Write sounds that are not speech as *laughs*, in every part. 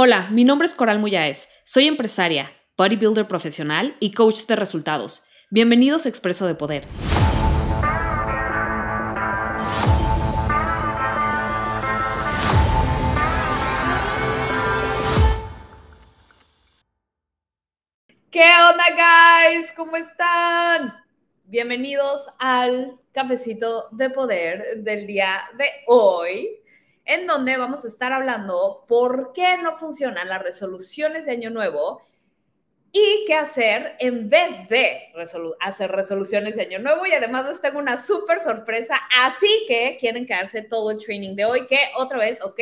Hola, mi nombre es Coral Muyáez. Soy empresaria, bodybuilder profesional y coach de resultados. Bienvenidos a Expreso de Poder. ¿Qué onda, guys? ¿Cómo están? Bienvenidos al cafecito de poder del día de hoy en donde vamos a estar hablando por qué no funcionan las resoluciones de Año Nuevo y qué hacer en vez de hacer resoluciones de Año Nuevo. Y además les tengo una súper sorpresa, así que quieren quedarse todo el training de hoy, que otra vez, ok,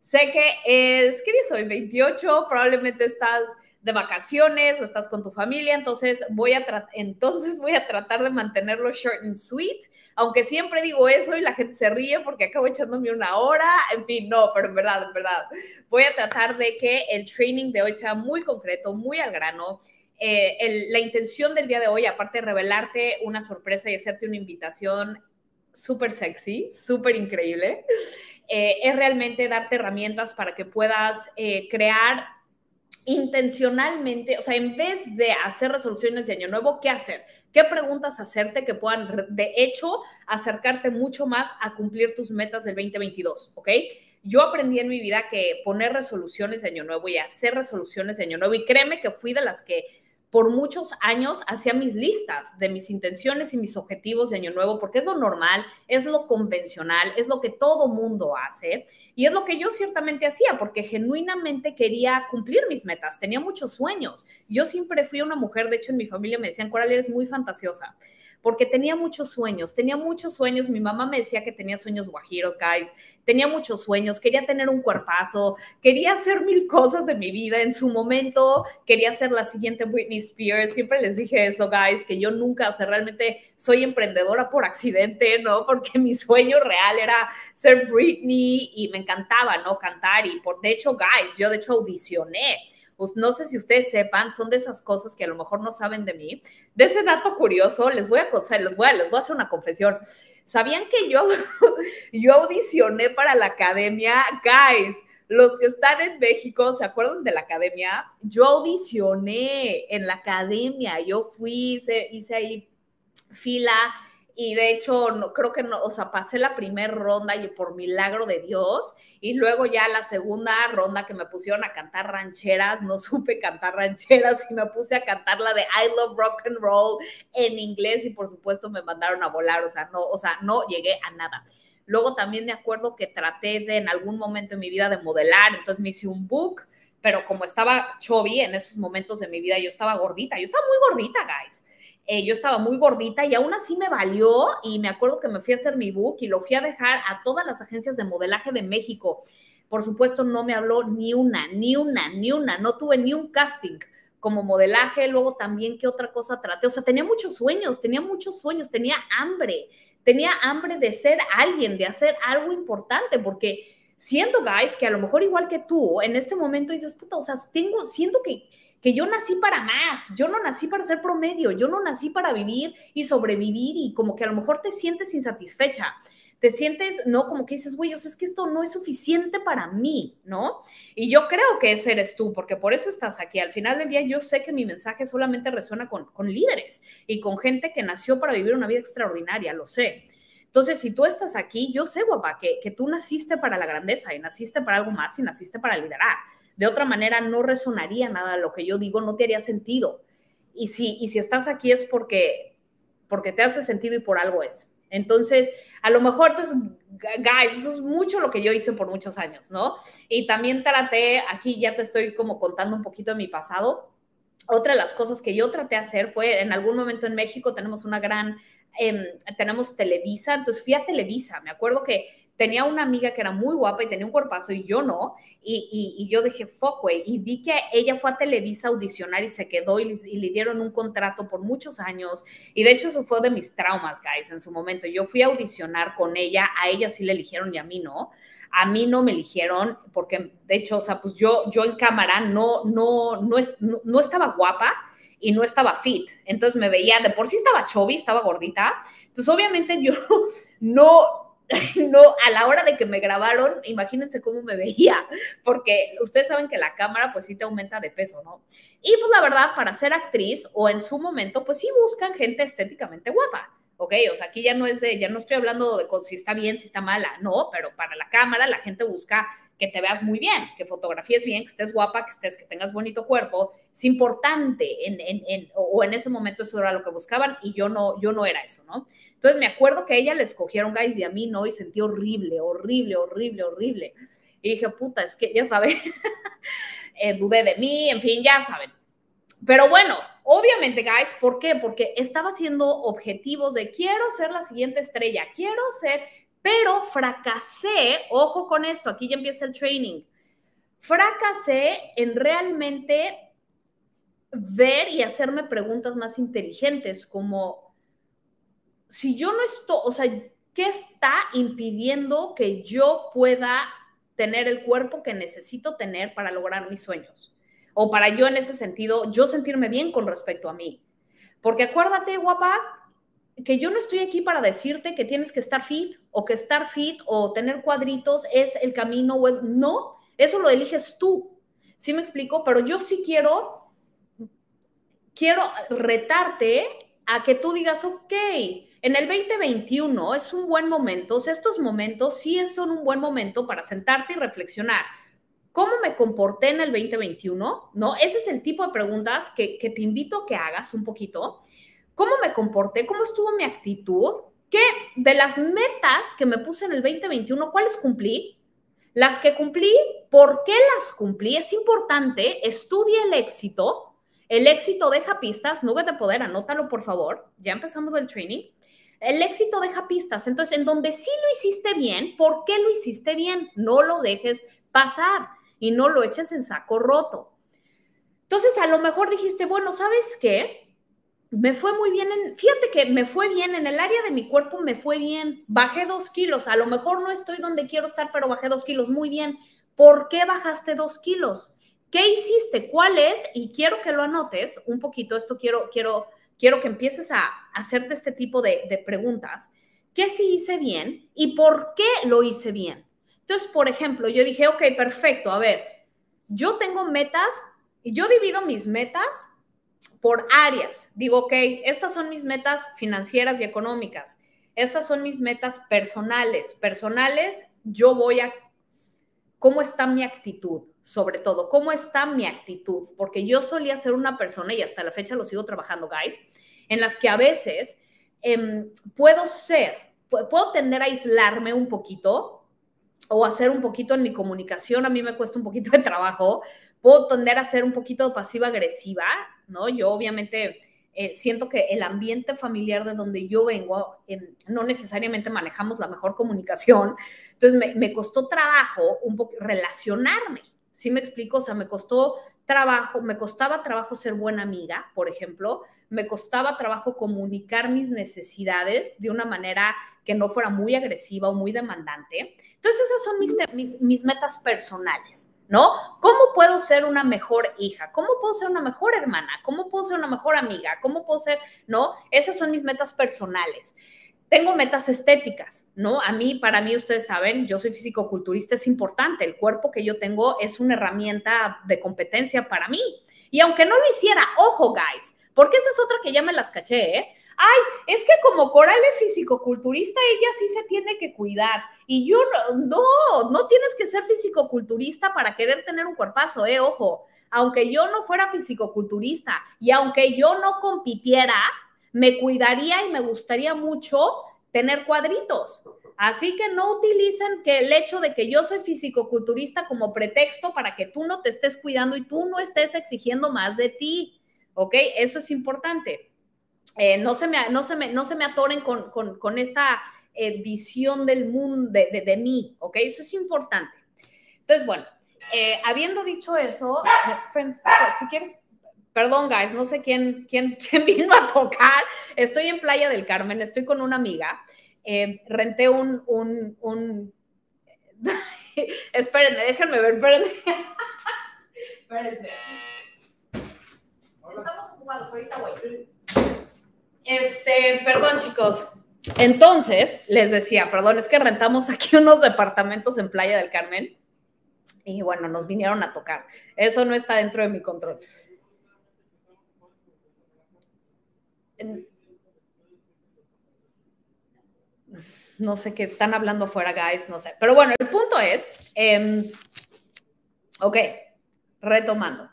sé que es, ¿qué día soy? 28, probablemente estás de vacaciones o estás con tu familia, entonces voy a, entonces voy a tratar de mantenerlo short and sweet aunque siempre digo eso y la gente se ríe porque acabo echándome una hora, en fin, no, pero en verdad, en verdad, voy a tratar de que el training de hoy sea muy concreto, muy al grano. Eh, la intención del día de hoy, aparte de revelarte una sorpresa y hacerte una invitación súper sexy, súper increíble, eh, es realmente darte herramientas para que puedas eh, crear intencionalmente, o sea, en vez de hacer resoluciones de año nuevo, ¿qué hacer? ¿Qué preguntas hacerte que puedan, de hecho, acercarte mucho más a cumplir tus metas del 2022? ¿Ok? Yo aprendí en mi vida que poner resoluciones de año nuevo y hacer resoluciones de año nuevo, y créeme que fui de las que por muchos años hacía mis listas de mis intenciones y mis objetivos de año nuevo, porque es lo normal, es lo convencional, es lo que todo mundo hace y es lo que yo ciertamente hacía, porque genuinamente quería cumplir mis metas, tenía muchos sueños. Yo siempre fui una mujer, de hecho en mi familia me decían, Coral, eres muy fantasiosa porque tenía muchos sueños, tenía muchos sueños. Mi mamá me decía que tenía sueños guajiros, guys. Tenía muchos sueños, quería tener un cuerpazo, quería hacer mil cosas de mi vida. En su momento quería ser la siguiente Britney Spears. Siempre les dije eso, guys, que yo nunca, o sea, realmente soy emprendedora por accidente, ¿no? Porque mi sueño real era ser Britney y me encantaba, ¿no? Cantar. Y por, de hecho, guys, yo de hecho audicioné pues no sé si ustedes sepan, son de esas cosas que a lo mejor no saben de mí. De ese dato curioso, les voy a, les voy a, hacer una confesión. ¿Sabían que yo, *laughs* yo audicioné para la academia? Guys, los que están en México, ¿se acuerdan de la academia? Yo audicioné en la academia, yo fui, hice, hice ahí fila y de hecho no, creo que no, o sea, pasé la primera ronda y por milagro de Dios y luego ya la segunda ronda que me pusieron a cantar rancheras, no *laughs* supe cantar rancheras y me puse a cantar la de I Love Rock and Roll en inglés y por supuesto me mandaron a volar, o sea, no, o sea, no llegué a nada. Luego también me acuerdo que traté de en algún momento en mi vida de modelar, entonces me hice un book, pero como estaba chubby en esos momentos de mi vida, yo estaba gordita, yo estaba muy gordita, guys. Eh, yo estaba muy gordita y aún así me valió y me acuerdo que me fui a hacer mi book y lo fui a dejar a todas las agencias de modelaje de México. Por supuesto, no me habló ni una, ni una, ni una, no tuve ni un casting como modelaje, luego también qué otra cosa traté, o sea, tenía muchos sueños, tenía muchos sueños, tenía hambre, tenía hambre de ser alguien, de hacer algo importante, porque siento, guys, que a lo mejor igual que tú, en este momento dices, puta, o sea, tengo, siento que que yo nací para más, yo no nací para ser promedio, yo no nací para vivir y sobrevivir y como que a lo mejor te sientes insatisfecha, te sientes, ¿no? Como que dices, güey, o sea, es que esto no es suficiente para mí, ¿no? Y yo creo que ese eres tú, porque por eso estás aquí. Al final del día yo sé que mi mensaje solamente resuena con, con líderes y con gente que nació para vivir una vida extraordinaria, lo sé. Entonces, si tú estás aquí, yo sé, guapa, que, que tú naciste para la grandeza y naciste para algo más y naciste para liderar. De otra manera, no resonaría nada lo que yo digo, no te haría sentido. Y si, y si estás aquí es porque, porque te hace sentido y por algo es. Entonces, a lo mejor, entonces, guys, eso es mucho lo que yo hice por muchos años, ¿no? Y también traté, aquí ya te estoy como contando un poquito de mi pasado. Otra de las cosas que yo traté de hacer fue, en algún momento en México tenemos una gran, em, tenemos Televisa, entonces fui a Televisa. Me acuerdo que tenía una amiga que era muy guapa y tenía un cuerpazo y yo no. Y, y, yo dije, fuck, güey. Y vi que ella fue a Televisa a audicionar y se quedó y, le dieron un contrato por muchos años. Y de hecho eso fue de mis traumas, guys, en su momento. Yo fui a audicionar con ella, a ella sí le eligieron y a mí no. A mí no me eligieron porque, de hecho, o sea, pues yo, yo en cámara no, no, no, no, no estaba guapa y no estaba fit. Entonces me veía, de por sí estaba chubby, estaba gordita. Entonces obviamente yo *laughs* no *laughs* no, a la hora de que me grabaron, imagínense cómo me veía, porque ustedes saben que la cámara pues sí te aumenta de peso, ¿no? Y pues la verdad, para ser actriz o en su momento, pues sí buscan gente estéticamente guapa. ¿ok? O sea, aquí ya no es de, ya no estoy hablando de si está bien, si está mala, no, pero para la cámara la gente busca que te veas muy bien, que fotografíes bien, que estés guapa, que estés, que tengas bonito cuerpo, es importante en, en, en, o en ese momento eso era lo que buscaban y yo no, yo no era eso, ¿no? Entonces me acuerdo que a ella le escogieron guys y a mí no y sentí horrible, horrible, horrible, horrible. Y dije, puta, es que ya saben, *laughs* eh, dudé de mí, en fin, ya saben. Pero bueno, obviamente, guys, ¿por qué? Porque estaba haciendo objetivos de quiero ser la siguiente estrella, quiero ser pero fracasé, ojo con esto, aquí ya empieza el training, fracasé en realmente ver y hacerme preguntas más inteligentes, como si yo no estoy, o sea, ¿qué está impidiendo que yo pueda tener el cuerpo que necesito tener para lograr mis sueños? O para yo en ese sentido, yo sentirme bien con respecto a mí. Porque acuérdate, guapa, que yo no estoy aquí para decirte que tienes que estar fit o que estar fit o tener cuadritos es el camino. No, eso lo eliges tú. ¿Sí me explico? Pero yo sí quiero, quiero retarte a que tú digas, ok, en el 2021 es un buen momento, o estos momentos sí son un buen momento para sentarte y reflexionar. ¿Cómo me comporté en el 2021? ¿No? Ese es el tipo de preguntas que, que te invito a que hagas un poquito cómo me comporté, cómo estuvo mi actitud, ¿Qué de las metas que me puse en el 2021, cuáles cumplí, las que cumplí, ¿por qué las cumplí? Es importante, estudia el éxito. El éxito deja pistas, nubes de poder, anótalo por favor. Ya empezamos el training. El éxito deja pistas. Entonces, en donde sí lo hiciste bien, ¿por qué lo hiciste bien? No lo dejes pasar y no lo eches en saco roto. Entonces, a lo mejor dijiste, bueno, ¿sabes qué? Me fue muy bien, en, fíjate que me fue bien, en el área de mi cuerpo me fue bien, bajé dos kilos, a lo mejor no estoy donde quiero estar, pero bajé dos kilos, muy bien. ¿Por qué bajaste dos kilos? ¿Qué hiciste? ¿Cuál es? Y quiero que lo anotes un poquito, esto quiero, quiero, quiero que empieces a hacerte este tipo de, de preguntas. ¿Qué sí hice bien y por qué lo hice bien? Entonces, por ejemplo, yo dije, ok, perfecto, a ver, yo tengo metas, y yo divido mis metas por áreas. Digo, ok, estas son mis metas financieras y económicas. Estas son mis metas personales. Personales, yo voy a... ¿Cómo está mi actitud? Sobre todo, ¿cómo está mi actitud? Porque yo solía ser una persona, y hasta la fecha lo sigo trabajando, guys, en las que a veces em, puedo ser, puedo tender a aislarme un poquito o hacer un poquito en mi comunicación. A mí me cuesta un poquito de trabajo. Puedo tender a ser un poquito pasiva-agresiva ¿no? Yo obviamente eh, siento que el ambiente familiar de donde yo vengo, em, no necesariamente manejamos la mejor comunicación, entonces me, me costó trabajo un poco relacionarme, ¿sí me explico? O sea, me costó trabajo, me costaba trabajo ser buena amiga, por ejemplo, me costaba trabajo comunicar mis necesidades de una manera que no fuera muy agresiva o muy demandante. Entonces, esas son mis, mis, mis metas personales. ¿No? ¿Cómo puedo ser una mejor hija? ¿Cómo puedo ser una mejor hermana? ¿Cómo puedo ser una mejor amiga? ¿Cómo puedo ser, no? Esas son mis metas personales. Tengo metas estéticas, ¿no? A mí, para mí, ustedes saben, yo soy físico-culturista, es importante. El cuerpo que yo tengo es una herramienta de competencia para mí. Y aunque no lo hiciera, ojo, guys, porque esa es otra que ya me las caché, ¿eh? Ay, es que como Coral es fisicoculturista, ella sí se tiene que cuidar. Y yo no, no, no tienes que ser fisicoculturista para querer tener un cuerpazo, ¿eh? Ojo, aunque yo no fuera fisicoculturista y aunque yo no compitiera, me cuidaría y me gustaría mucho tener cuadritos. Así que no utilicen que el hecho de que yo soy fisicoculturista como pretexto para que tú no te estés cuidando y tú no estés exigiendo más de ti. ¿Ok? Eso es importante. Eh, no, se me, no, se me, no se me atoren con, con, con esta eh, visión del mundo, de, de, mí, ¿ok? Eso es importante. Entonces, bueno, eh, habiendo dicho eso, si quieres, perdón, guys, no sé quién, quién, *laughs* quién vino a tocar. Estoy en Playa del Carmen, estoy con una amiga. renté un, un, un... *laughs* espérenme, déjenme ver, espérenme. *laughs* espérenme. Estamos ocupados, ahorita voy. Este, perdón, chicos. Entonces, les decía, perdón, es que rentamos aquí *laughs* unos departamentos en Playa del Carmen y bueno, nos vinieron a tocar. Eso no está dentro de mi control. No sé qué están hablando fuera, guys, no sé. Pero bueno, el punto es, em, ok, retomando.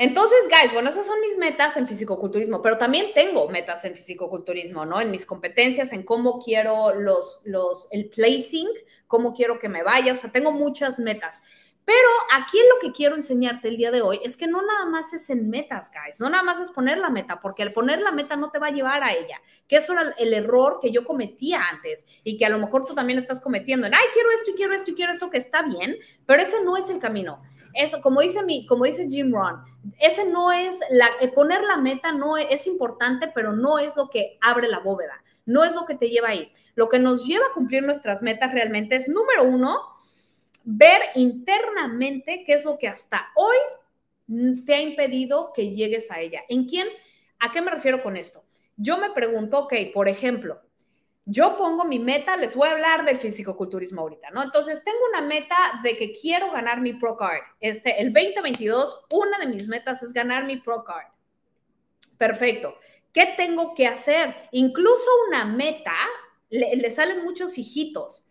Entonces, guys, bueno, esas son mis metas en fisicoculturismo, pero también tengo metas en fisicoculturismo, ¿no? En mis competencias, en cómo quiero los, los, el placing, cómo quiero que me vaya, o sea, tengo muchas metas. Pero aquí lo que quiero enseñarte el día de hoy es que no nada más es en metas, guys, no nada más es poner la meta, porque al poner la meta no te va a llevar a ella, que eso era el error que yo cometía antes y que a lo mejor tú también estás cometiendo, en, ay, quiero esto y quiero esto y quiero esto, que está bien, pero ese no es el camino eso, como dice mi, como dice Jim Ron, ese no es la, poner la meta no es, es, importante, pero no es lo que abre la bóveda, no es lo que te lleva ahí. Lo que nos lleva a cumplir nuestras metas realmente es, número uno, ver internamente qué es lo que hasta hoy te ha impedido que llegues a ella. ¿En quién? ¿A qué me refiero con esto? Yo me pregunto, ok, por ejemplo, yo pongo mi meta, les voy a hablar del fisicoculturismo ahorita, ¿no? Entonces, tengo una meta de que quiero ganar mi Pro Card. Este, el 2022, una de mis metas es ganar mi Pro Card. Perfecto. ¿Qué tengo que hacer? Incluso una meta, le, salen muchos hijitos.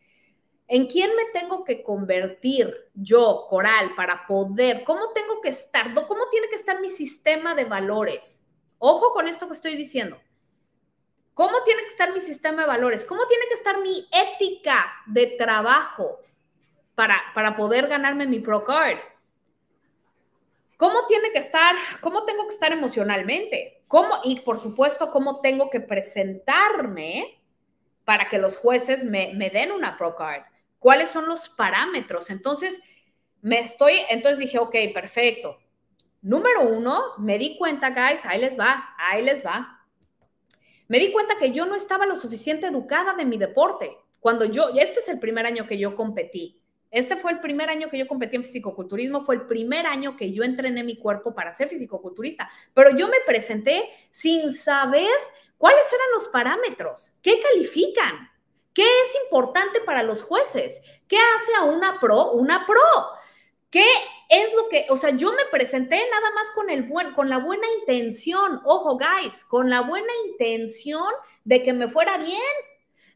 ¿En quién me tengo que convertir yo, Coral, para poder? ¿Cómo tengo que estar? ¿Cómo tiene que estar mi sistema de valores? Ojo con esto que estoy diciendo. ¿Cómo tiene que estar mi sistema de valores? ¿Cómo tiene que estar mi ética de trabajo para, para poder ganarme mi Pro Card? ¿Cómo tiene que estar? ¿Cómo tengo que estar emocionalmente? ¿Cómo? Y por supuesto, ¿cómo tengo que presentarme para que los jueces me, den una Pro Card? ¿Cuáles son los parámetros? Entonces, me estoy, entonces dije, ok, perfecto. Número uno, me di cuenta, guys, ahí les va, ahí les va me di cuenta que yo no estaba lo suficiente educada de mi deporte. Cuando yo, este es el primer año que yo competí. Este fue el primer año que yo competí en fisicoculturismo, fue el primer año que yo entrené mi cuerpo para ser fisicoculturista, pero yo me presenté sin saber cuáles eran los parámetros, qué califican, qué es importante para los jueces, qué hace a una pro una pro. ¿Qué es lo que, o sea, yo me presenté nada más con el buen, con la buena intención, ojo, guys, con la buena intención de que me fuera bien,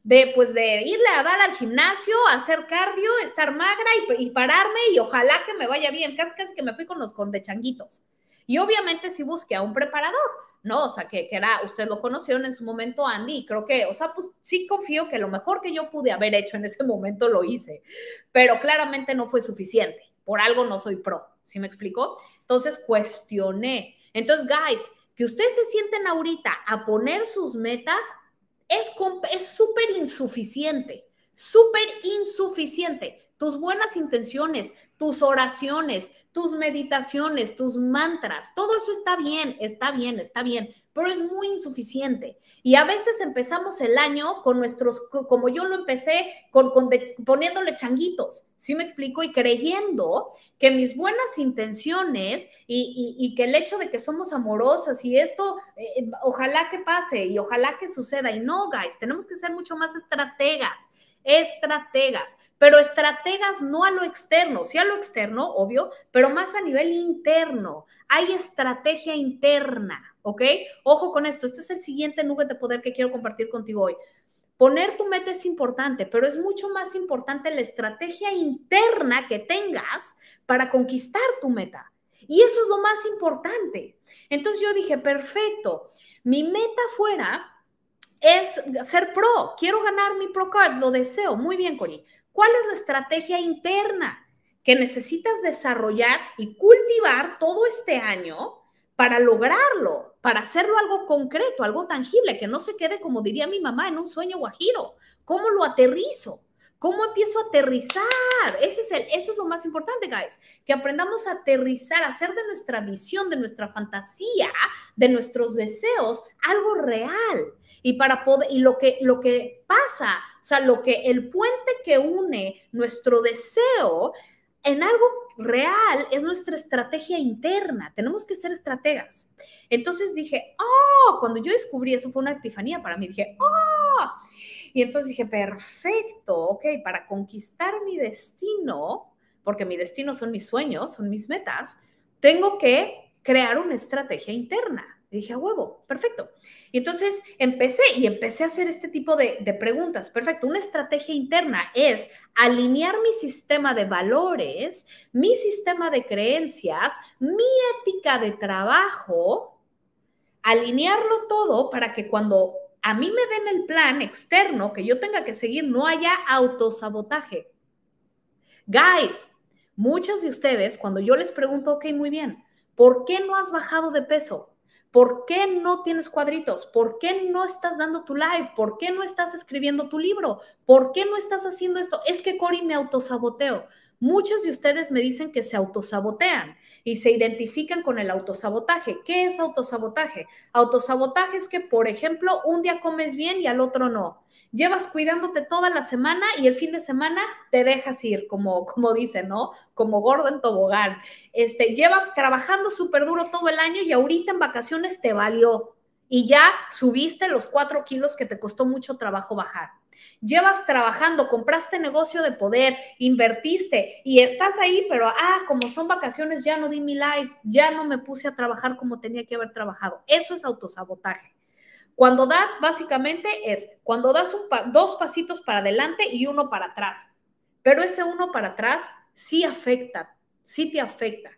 de pues de irle a dar al gimnasio, hacer cardio, estar magra y, pararme y ojalá que me vaya bien, casi casi que me fui con los con de changuitos. Y obviamente sí busqué a un preparador, ¿no? O sea, que, que era, usted lo conoció en su momento, Andy, y creo que, o sea, pues sí confío que lo mejor que yo pude haber hecho en ese momento lo hice, pero claramente no fue suficiente por algo no soy pro, ¿sí me explico? Entonces cuestioné. Entonces, guys, que ustedes se sienten ahorita a poner sus metas es súper insuficiente, súper insuficiente. Tus buenas intenciones, tus oraciones, tus meditaciones, tus mantras, todo eso está bien, está bien, está bien, pero es muy insuficiente. Y a veces empezamos el año con nuestros, como yo lo empecé, con, poniéndole changuitos, ¿sí me explico? Y creyendo que mis buenas intenciones y, que el hecho de que somos amorosas y esto, eh, ojalá que pase y ojalá que suceda. Y no, guys, tenemos que ser mucho más estrategas estrategas, pero estrategas no a lo externo, sí a lo externo, obvio, pero más a nivel interno. Hay estrategia interna, ¿ok? Ojo con esto, este es el siguiente nube de poder que quiero compartir contigo hoy. Poner tu meta es importante, pero es mucho más importante la estrategia interna que tengas para conquistar tu meta. Y eso es lo más importante. Entonces yo dije, perfecto, mi meta fuera es ser pro. Quiero ganar mi pro card, lo deseo. Muy bien, Cori. ¿Cuál es la estrategia interna que necesitas desarrollar y cultivar todo este año para lograrlo, para hacerlo algo concreto, algo tangible, que no se quede, como diría mi mamá, en un sueño guajiro? ¿Cómo lo aterrizo? ¿Cómo empiezo a aterrizar? Ese es el, eso es lo más importante, guys. Que aprendamos a aterrizar, a hacer de nuestra visión, de nuestra fantasía, de nuestros deseos, algo real y para poder y lo que lo que pasa, o sea, lo que el puente que une nuestro deseo en algo real es nuestra estrategia interna. Tenemos que ser estrategas. Entonces dije, oh, cuando yo descubrí eso fue una epifanía para mí. Dije, oh, y entonces dije, perfecto, ok, para conquistar mi destino, porque mi destino son mis sueños, son mis metas, tengo que crear una estrategia interna. Dije, a huevo, perfecto. Y entonces empecé y empecé a hacer este tipo de, de, preguntas. Perfecto, una estrategia interna es alinear mi sistema de valores, mi sistema de creencias, mi ética de trabajo, alinearlo todo para que cuando a mí me den el plan externo que yo tenga que seguir, no haya autosabotaje. Guys, muchos de ustedes, cuando yo les pregunto, ok, muy bien, ¿por qué no has bajado de peso? ¿Por qué no tienes cuadritos? ¿Por qué no estás dando tu live? ¿Por qué no estás escribiendo tu libro? ¿Por qué no estás haciendo esto? Es que Cory me autosaboteo. Muchos de ustedes me dicen que se autosabotean y se identifican con el autosabotaje. ¿Qué es autosabotaje? Autosabotaje es que, por ejemplo, un día comes bien y al otro no. Llevas cuidándote toda la semana y el fin de semana te dejas ir, como, *laughs* como dicen, ¿no? Como gordo en tobogán. Este, llevas trabajando súper duro todo el año y ahorita en vacaciones te valió y ya subiste los cuatro kilos que te costó mucho trabajo bajar. Llevas trabajando, compraste negocio de poder, invertiste y estás ahí, pero ah, como son vacaciones, ya no di mi live, ya no me puse a trabajar como tenía que haber trabajado. Eso es autosabotaje. Cuando das, básicamente es cuando das dos pasitos para adelante y uno para atrás. Pero ese uno para atrás sí afecta, sí te afecta.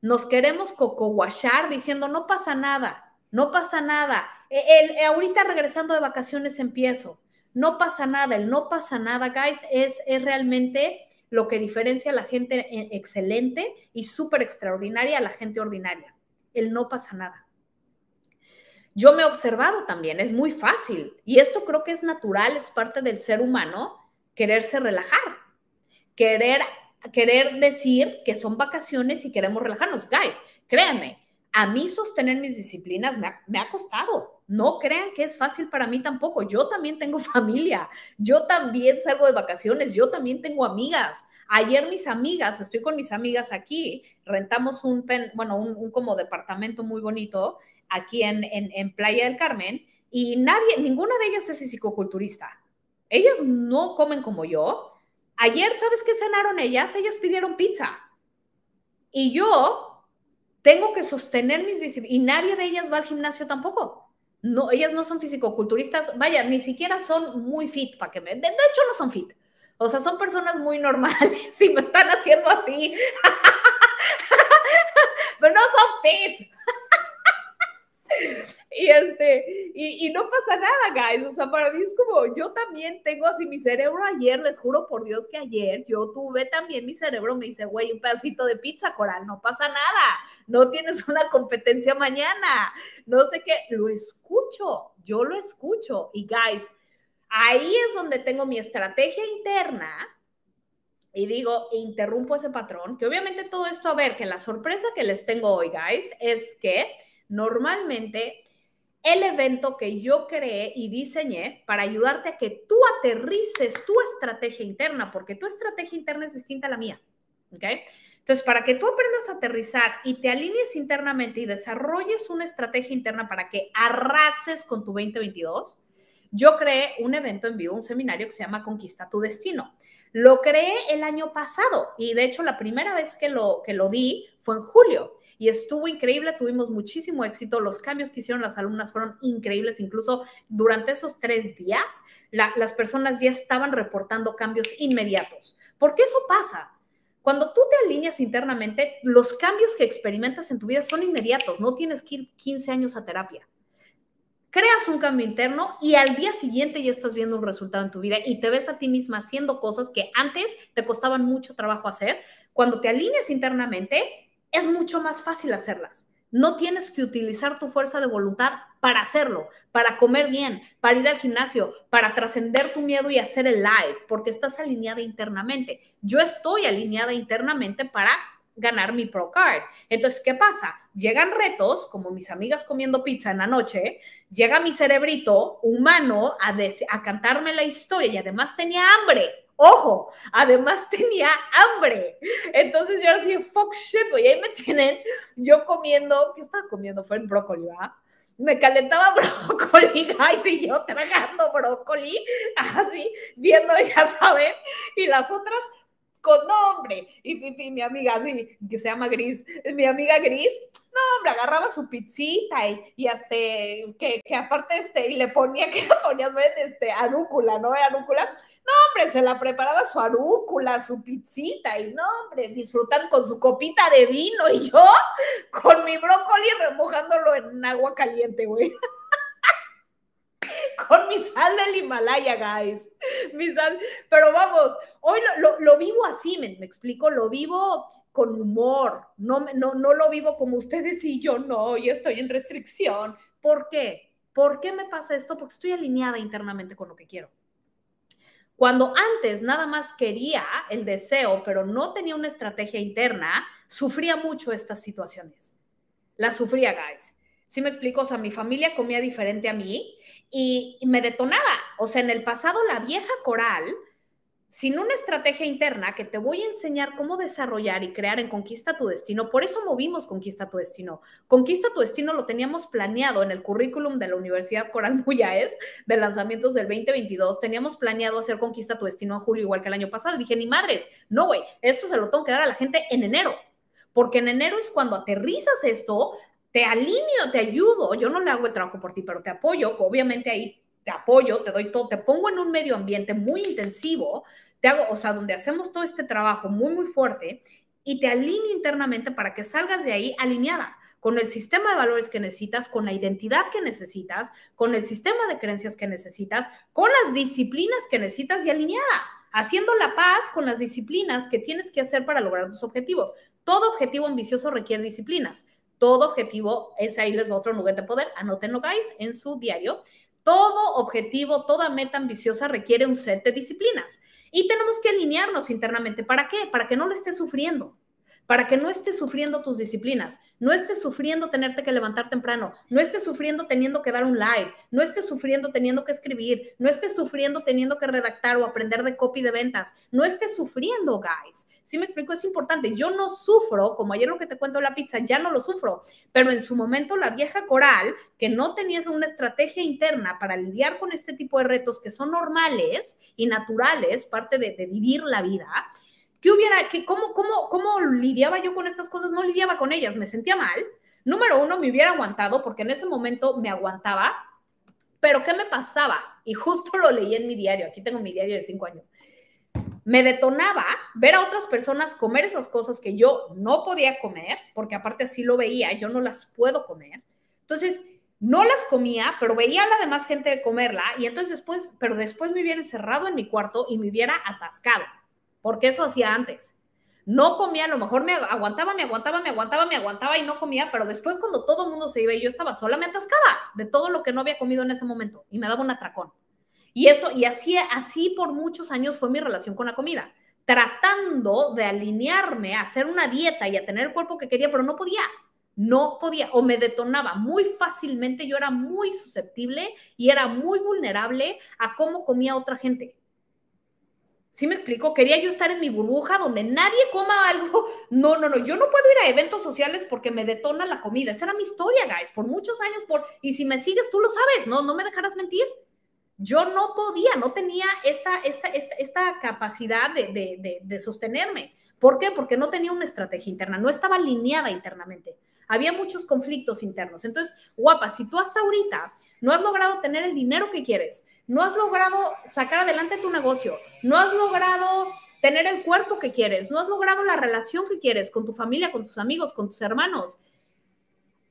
Nos queremos cocoguachar diciendo no pasa nada, no pasa nada. El, ahorita regresando de vacaciones empiezo. No pasa nada, el no pasa nada, guys, es, es realmente lo que diferencia a la gente excelente y súper extraordinaria a la gente ordinaria. El no pasa nada. Yo me he observado también, es muy fácil y esto creo que es natural, es parte del ser humano, quererse relajar, querer, querer decir que son vacaciones y queremos relajarnos. Guys, créanme, a mí sostener mis disciplinas me ha, costado. No crean que es fácil para mí tampoco. Yo también tengo *laughs* familia, yo también salgo de vacaciones, yo también tengo amigas. Ayer mis amigas, estoy con mis amigas aquí, rentamos un, bueno, un, como departamento muy bonito aquí en, en, Playa del Carmen y nadie, ninguna de ellas es fisicoculturista. Ellas no comen como yo. Ayer, ¿sabes qué cenaron ellas? Ellas pidieron pizza. Y yo tengo que sostener mis disciplinas y nadie de ellas va al gimnasio tampoco. No, ellas no son fisicoculturistas, vaya, ni siquiera son muy fit para que me... De, hecho, no son fit. O sea, son personas muy normales *laughs* y me están haciendo así. *laughs* Pero no son fit. Y este, y, y, no pasa nada, guys. O sea, para mí es como, yo también tengo así mi cerebro ayer, les juro por Dios que ayer yo tuve también mi cerebro, me dice, güey, un pedacito de pizza, Coral, no pasa nada. No tienes *laughs* una competencia mañana. No sé qué, lo escucho, yo lo escucho. Y guys, ahí es donde tengo mi estrategia interna y digo, interrumpo ese patrón, que obviamente todo esto, a ver, que la sorpresa que les tengo hoy, guys, es que normalmente el evento que yo creé y diseñé para ayudarte a que tú aterrices tu estrategia interna, porque tu estrategia interna es distinta a la mía. ¿Ok? Entonces, para que tú aprendas a aterrizar y te alinees internamente y desarrolles una estrategia interna para que arrases con tu 2022, yo creé un evento en vivo, un seminario que se llama Conquista tu Destino. Lo creé el año pasado y de hecho la primera vez que lo, que lo di fue en julio y estuvo increíble, tuvimos muchísimo éxito, los cambios que hicieron las alumnas fueron increíbles, incluso durante esos tres días las personas ya estaban reportando cambios inmediatos. ¿Por qué eso pasa? Cuando tú te alineas internamente, los cambios que experimentas en tu vida son inmediatos, no tienes que ir 15 años a terapia. Creas un cambio interno y al día siguiente ya estás viendo un resultado en tu vida y te ves a ti misma haciendo cosas que antes te costaban mucho trabajo hacer. Cuando te alineas internamente, es mucho más fácil hacerlas. No tienes que utilizar tu fuerza de voluntad para hacerlo, para comer bien, para ir al gimnasio, para trascender tu miedo y hacer el live, porque estás alineada internamente. Yo estoy alineada internamente para ganar mi Pro Card. Entonces, ¿qué pasa? Llegan retos, como mis amigas comiendo pizza en la noche, llega mi cerebrito humano a, a cantarme la historia y además tenía hambre Ojo, además *laughs* tenía hambre. Entonces yo así, fuck shit, güey. Ahí me tienen yo comiendo, ¿qué estaba comiendo? Fue el brócoli, ¿va? Me calentaba *laughs* brócoli, y yo tragando brócoli, así, viendo, ya saben, y las otras con nombre. Y, mi amiga, así, que se llama Gris, mi amiga Gris, no, hombre, agarraba su pizzita y, y hasta, que, que, aparte, este, y le ponía, *laughs* que le ponías, este, arúcula, ¿no? Arúcula. No, hombre, se la preparaba su arúcula, su pizzita, y no, hombre, disfrutan con su copita de vino, y yo con mi brócoli remojándolo en agua caliente, güey. *laughs* con mi sal del Himalaya, guys. Mi sal, pero vamos, hoy lo, lo, vivo así, me, me, explico, lo vivo con humor, no, no, no lo vivo como ustedes y yo no, y estoy en restricción. ¿Por qué? ¿Por qué me pasa esto? Porque estoy alineada internamente con lo que quiero. Cuando antes nada más quería el deseo, pero no tenía una estrategia interna, sufría mucho estas situaciones. La sufría, guys. ¿Sí me explico? O sea, mi familia comía diferente a mí y, y me detonaba. O sea, en el pasado la vieja coral sin una estrategia interna que te voy a enseñar cómo desarrollar y crear en Conquista tu Destino. Por eso movimos Conquista tu Destino. Conquista tu Destino lo teníamos planeado en el currículum de la Universidad Coral Muyaes de lanzamientos del 2022. Teníamos planeado hacer Conquista tu Destino en julio, igual que el año pasado. dije, ni madres, no, güey, esto se lo tengo que dar a la gente en enero. Porque en enero es cuando aterrizas esto, te alineo, te ayudo. Yo no le hago el trabajo por ti, pero te apoyo. Obviamente ahí te apoyo, te doy todo, te pongo en un medio ambiente muy intensivo, hago, o sea, donde hacemos todo este trabajo muy, muy fuerte y te alineo internamente para que salgas de ahí alineada con el sistema de valores que necesitas, con la identidad que necesitas, con el sistema de creencias que necesitas, con las disciplinas que necesitas y alineada, haciendo la paz con las disciplinas que tienes que hacer para lograr tus objetivos. Todo objetivo ambicioso requiere disciplinas. Todo objetivo, es ahí les va otro nugget de poder, anótenlo guys en su diario. Todo objetivo, toda meta ambiciosa requiere un set de disciplinas y tenemos que alinearnos internamente. ¿Para qué? Para que no lo estés sufriendo para que no estés sufriendo tus disciplinas, no estés sufriendo tenerte que levantar temprano, no estés sufriendo teniendo que dar un live, no estés sufriendo teniendo que escribir, no estés sufriendo teniendo que redactar o aprender de copy de ventas, no estés sufriendo, guys. Si me explico, es importante. Yo no sufro, como ayer lo que te cuento la pizza, ya no lo sufro, pero en su momento la vieja coral, que no tenías una estrategia interna para lidiar con este tipo de retos que son normales y naturales, parte de vivir la vida, ¿Qué hubiera, que, cómo, cómo, cómo lidiaba yo con estas cosas? No lidiaba con ellas, me sentía mal. Número uno, me hubiera aguantado porque en ese momento me aguantaba, pero ¿qué me pasaba? Y justo lo leí en mi diario, aquí tengo mi diario de cinco años. Me detonaba ver a otras personas comer esas cosas que yo no podía comer, porque aparte así lo veía, yo no las puedo comer. Entonces, no las comía, pero veía a la demás gente comerla y entonces después, pero después me hubiera encerrado en mi cuarto y me hubiera atascado porque eso hacía antes. No comía, a lo mejor me aguantaba, me aguantaba, me aguantaba, me aguantaba y no comía, pero después cuando todo el mundo se iba y yo estaba sola, me atascaba de todo lo que no había comido en ese momento y me daba un atracón. Y eso, y así, así por muchos años fue mi relación con la comida, tratando de alinearme a hacer una dieta y a tener el cuerpo que quería, pero no podía, no podía, o me detonaba muy fácilmente, yo era muy susceptible y era muy vulnerable a cómo comía otra gente. ¿Sí me explico? Quería yo estar en mi burbuja donde nadie coma algo. *laughs* No, no, no. Yo no puedo ir a eventos sociales porque me detona la comida. Esa era mi historia, guys. Por muchos años. Por... Y si me sigues, tú lo sabes. No, no me dejarás mentir. Yo no podía, no tenía esta, esta, esta, capacidad de, de, de sostenerme. ¿Por qué? Porque no tenía una estrategia interna. No estaba alineada internamente. Había muchos conflictos internos. Entonces, guapa, si tú hasta ahorita no has logrado tener el dinero que quieres, no has logrado sacar adelante tu negocio, no has logrado tener el cuerpo que quieres, no has logrado la relación que quieres con tu familia, con tus amigos, con tus hermanos.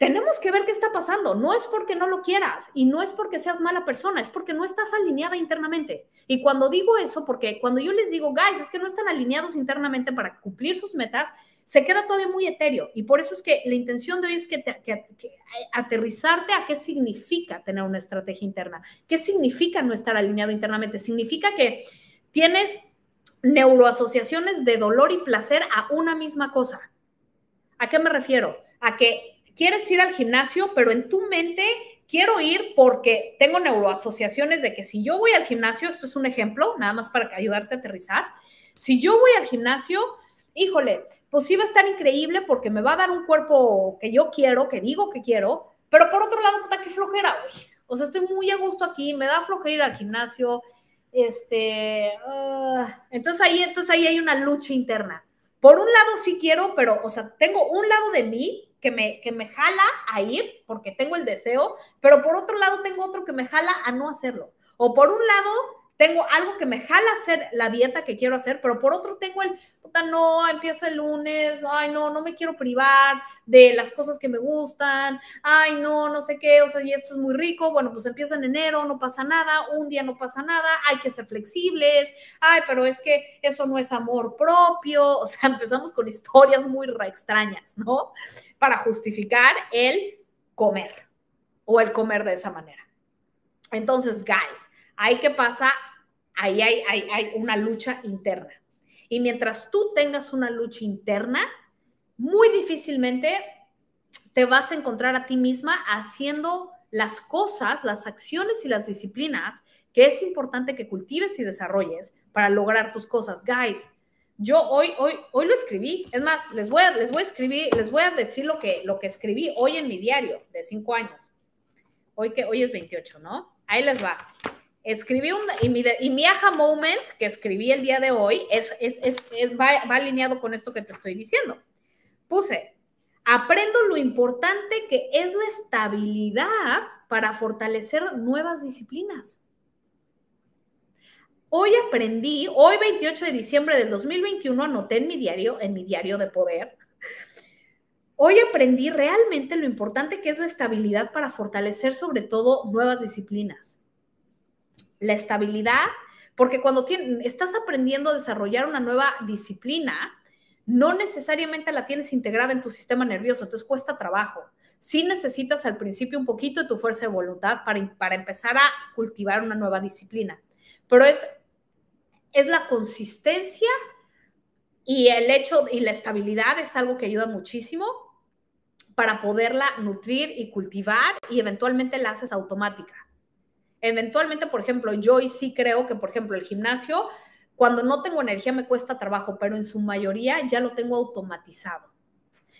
Tenemos que ver qué está pasando. No es porque no lo quieras y no es porque seas mala persona, es porque no estás alineada internamente. Y cuando digo eso, porque cuando yo les digo, guys, es que no están alineados internamente para cumplir sus metas, se queda todavía muy etéreo. Y por eso es que la intención de hoy es que, aterrizarte a qué significa tener una estrategia interna. ¿Qué significa no estar alineado internamente? Significa que tienes neuroasociaciones de dolor y placer a una misma cosa. ¿A qué me refiero? A que quieres ir al gimnasio, pero en tu mente quiero ir porque tengo neuroasociaciones de que si yo voy al gimnasio, esto es un ejemplo, nada más para ayudarte a aterrizar, si yo voy al gimnasio, híjole, pues sí va a estar increíble porque me va a dar un cuerpo que yo quiero, que digo que quiero, pero por otro lado, puta, qué flojera, güey. O sea, estoy muy a gusto aquí, me da flojera ir al gimnasio, este, ah, entonces ahí, entonces ahí hay una lucha interna. Por un lado sí quiero, pero, o sea, tengo un lado de mí que me, que me jala a ir porque tengo el deseo, pero por otro lado tengo otro que me jala a no hacerlo. O por un lado tengo algo que me jala hacer la dieta que quiero hacer, pero por otro tengo el, puta, no, empiezo el lunes, ay, no, no me quiero privar de las cosas que me gustan, ay, no, no sé qué, o sea, y esto es muy rico, bueno, pues empiezo en enero, no pasa nada, un día no pasa nada, hay que ser flexibles, ay, pero es que eso no es amor propio, *laughs* o sea, empezamos con historias muy extrañas, ¿no? Para justificar el comer o el comer de esa manera. Entonces, guys, hay que pasar ahí hay, hay, una lucha interna. Y mientras tú tengas una lucha interna, muy difícilmente te vas a encontrar a ti misma haciendo las cosas, las acciones y las disciplinas que es importante que cultives y desarrolles para lograr tus cosas. Guys, yo hoy, hoy, hoy lo escribí. Es más, les voy a, les voy a escribir, les voy a decir lo que, lo que escribí hoy en mi diario de cinco años. Hoy que hoy es 28, ¿no? Ahí les va escribí un, y mi, y mi aha moment que escribí el día de hoy es, es, es, va, va, alineado con esto que te estoy diciendo. Puse, aprendo lo importante que es la estabilidad para fortalecer nuevas disciplinas. Hoy aprendí, hoy 28 de diciembre del 2021, anoté en mi diario, en mi diario de poder, Hoy aprendí realmente lo importante que es la estabilidad para fortalecer sobre todo nuevas disciplinas la estabilidad, porque cuando estás aprendiendo a desarrollar una nueva disciplina, no necesariamente la tienes integrada en tu sistema nervioso, entonces cuesta trabajo. Sí necesitas al principio un poquito de tu fuerza de voluntad para, para empezar a cultivar una nueva disciplina, pero es, es la consistencia y el hecho y la estabilidad es algo que ayuda muchísimo para poderla nutrir y cultivar y eventualmente la haces automática. Eventualmente, por ejemplo, yo y sí creo que, por ejemplo, el gimnasio, cuando no tengo energía me cuesta trabajo, pero en su mayoría ya lo tengo automatizado.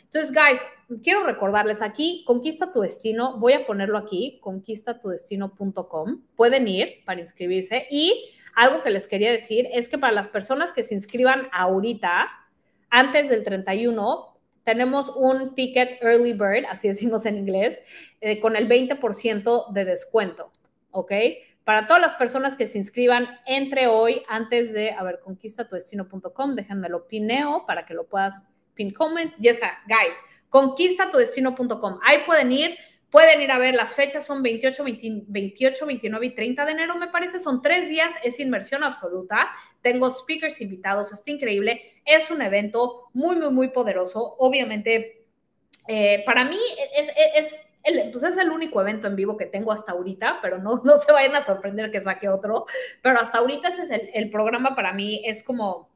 Entonces, guys, quiero recordarles aquí, Conquista tu Destino, voy a ponerlo aquí, conquistatudestino.com. Pueden ir para inscribirse y algo que les quería decir es que para las personas que se inscriban ahorita, antes del 31, tenemos un ticket early bird, así decimos en inglés, eh, con el 20% de descuento. ¿ok? Para todas las personas que se inscriban entre hoy, antes de, a ver, conquistatudestino.com, déjenmelo pineo para que lo puedas pin comment. Ya está, guys, conquistatudestino.com. Ahí pueden ir, pueden ir a ver, las fechas son 28, 28, 29 y 30 de enero, me parece, son tres días, es inmersión absoluta. Tengo speakers invitados, está increíble. Es un evento muy, muy, muy poderoso. Obviamente, eh, para mí es, es el, pues es el único evento en vivo que tengo hasta ahorita, pero no, *laughs* no se vayan a sorprender que saque otro, pero hasta ahorita ese es el, programa para mí, es como